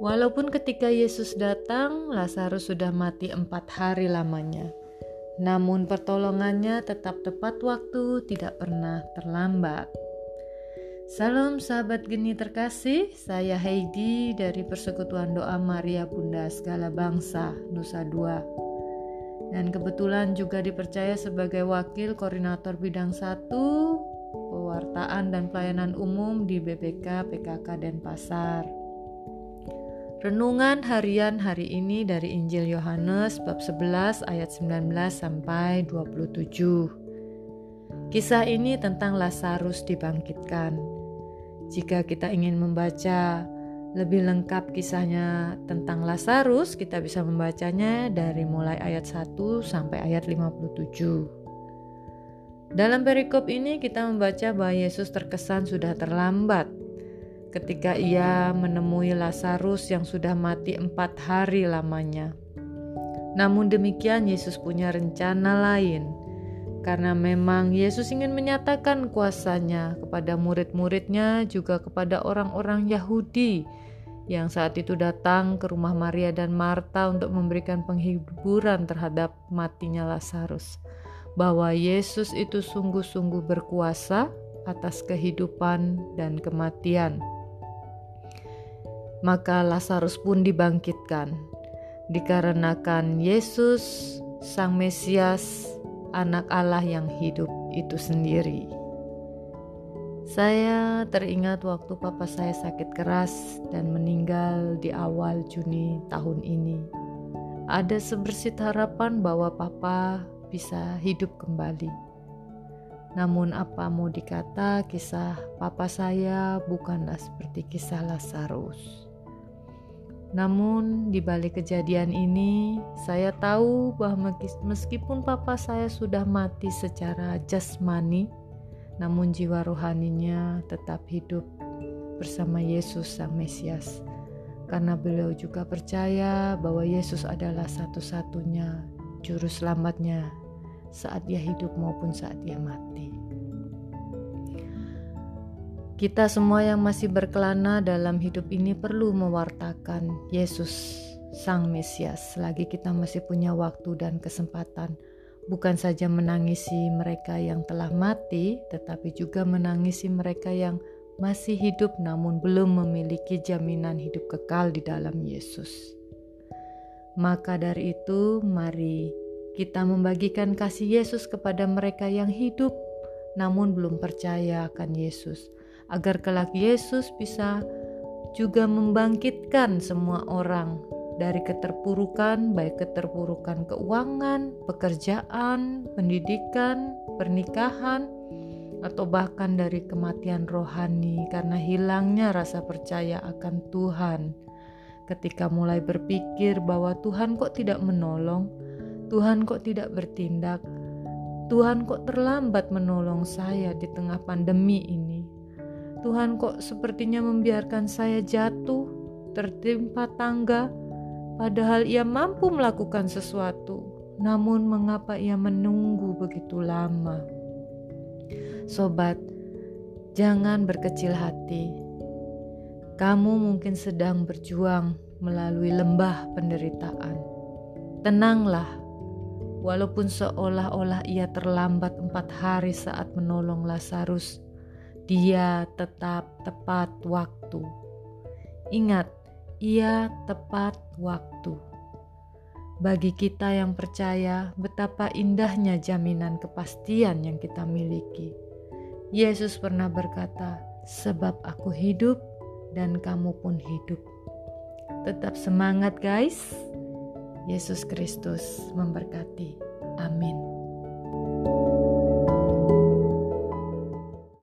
Walaupun ketika Yesus datang, Lazarus sudah mati empat hari lamanya. Namun pertolongannya tetap tepat waktu, tidak pernah terlambat. Salam sahabat geni terkasih, saya Heidi dari Persekutuan Doa Maria Bunda Segala Bangsa, Nusa Dua. Dan kebetulan juga dipercaya sebagai wakil koordinator bidang 1 pewartaan dan pelayanan umum di BPK PKK Denpasar. Renungan harian hari ini dari Injil Yohanes bab 11 ayat 19 sampai 27. Kisah ini tentang Lazarus dibangkitkan. Jika kita ingin membaca lebih lengkap kisahnya tentang Lazarus, kita bisa membacanya dari mulai ayat 1 sampai ayat 57. Dalam perikop ini kita membaca bahwa Yesus terkesan sudah terlambat ketika ia menemui Lazarus yang sudah mati empat hari lamanya. Namun demikian, Yesus punya rencana lain, karena memang Yesus ingin menyatakan kuasanya kepada murid-muridnya, juga kepada orang-orang Yahudi yang saat itu datang ke rumah Maria dan Marta untuk memberikan penghiburan terhadap matinya Lazarus, bahwa Yesus itu sungguh-sungguh berkuasa atas kehidupan dan kematian. Maka Lazarus pun dibangkitkan, dikarenakan Yesus, Sang Mesias, Anak Allah yang hidup itu sendiri. Saya teringat waktu papa saya sakit keras dan meninggal di awal Juni tahun ini. Ada sebersit harapan bahwa papa bisa hidup kembali. Namun apa mau dikata kisah papa saya bukanlah seperti kisah Lazarus. Namun, di balik kejadian ini, saya tahu bahwa meskipun papa saya sudah mati secara jasmani, namun jiwa rohaninya tetap hidup bersama Yesus, Sang Mesias, karena beliau juga percaya bahwa Yesus adalah satu-satunya juru selamatnya saat dia hidup maupun saat dia mati. Kita semua yang masih berkelana dalam hidup ini perlu mewartakan Yesus, Sang Mesias, selagi kita masih punya waktu dan kesempatan. Bukan saja menangisi mereka yang telah mati, tetapi juga menangisi mereka yang masih hidup namun belum memiliki jaminan hidup kekal di dalam Yesus. Maka dari itu, mari kita membagikan kasih Yesus kepada mereka yang hidup namun belum percaya akan Yesus agar kelak Yesus bisa juga membangkitkan semua orang dari keterpurukan, baik keterpurukan keuangan, pekerjaan, pendidikan, pernikahan, atau bahkan dari kematian rohani karena hilangnya rasa percaya akan Tuhan. Ketika mulai berpikir bahwa Tuhan kok tidak menolong, Tuhan kok tidak bertindak, Tuhan kok terlambat menolong saya di tengah pandemi ini. Tuhan kok sepertinya membiarkan saya jatuh, tertimpa tangga, padahal ia mampu melakukan sesuatu. Namun mengapa ia menunggu begitu lama? Sobat, jangan berkecil hati. Kamu mungkin sedang berjuang melalui lembah penderitaan. Tenanglah, walaupun seolah-olah ia terlambat empat hari saat menolong Lazarus dia tetap tepat waktu. Ingat, ia tepat waktu. Bagi kita yang percaya, betapa indahnya jaminan kepastian yang kita miliki. Yesus pernah berkata, "Sebab Aku hidup dan kamu pun hidup." Tetap semangat, guys! Yesus Kristus memberkati. Amin.